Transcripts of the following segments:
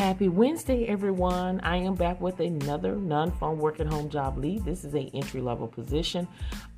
Happy Wednesday, everyone. I am back with another non phone work at home job lead. This is a entry level position.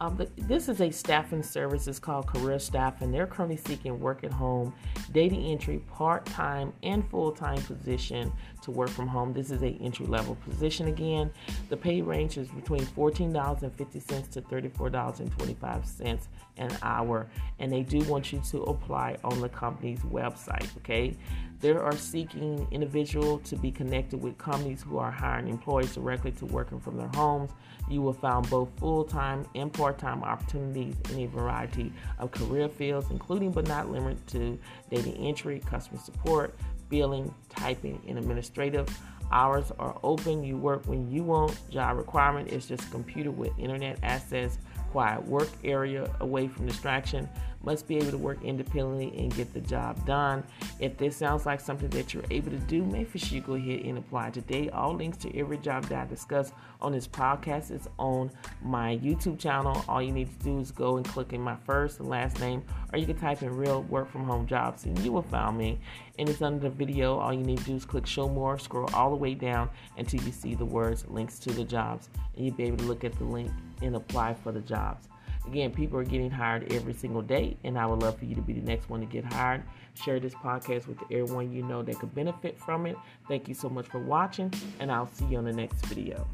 Um, this is a staffing service. It's called Career Staff, and they're currently seeking work at home, data entry, part time, and full time position to work from home. This is a entry level position again. The pay range is between $14.50 to $34.25 an hour, and they do want you to apply on the company's website. Okay, they are seeking individual to be connected with companies who are hiring employees directly to working from their homes. You will find both full time and part time opportunities in a variety of career fields, including but not limited to data entry, customer support, billing, typing, and administrative. Hours are open. You work when you want. Job requirement is just computer with internet access quiet work area away from distraction, must be able to work independently and get the job done. If this sounds like something that you're able to do, make sure you go ahead and apply today. All links to every job that I discuss on this podcast is on my YouTube channel. All you need to do is go and click in my first and last name, or you can type in real work from home jobs and you will find me. And it's under the video. All you need to do is click show more, scroll all the way down until you see the words links to the jobs, and you'll be able to look at the link and apply for the jobs. Again, people are getting hired every single day, and I would love for you to be the next one to get hired. Share this podcast with everyone you know that could benefit from it. Thank you so much for watching, and I'll see you on the next video.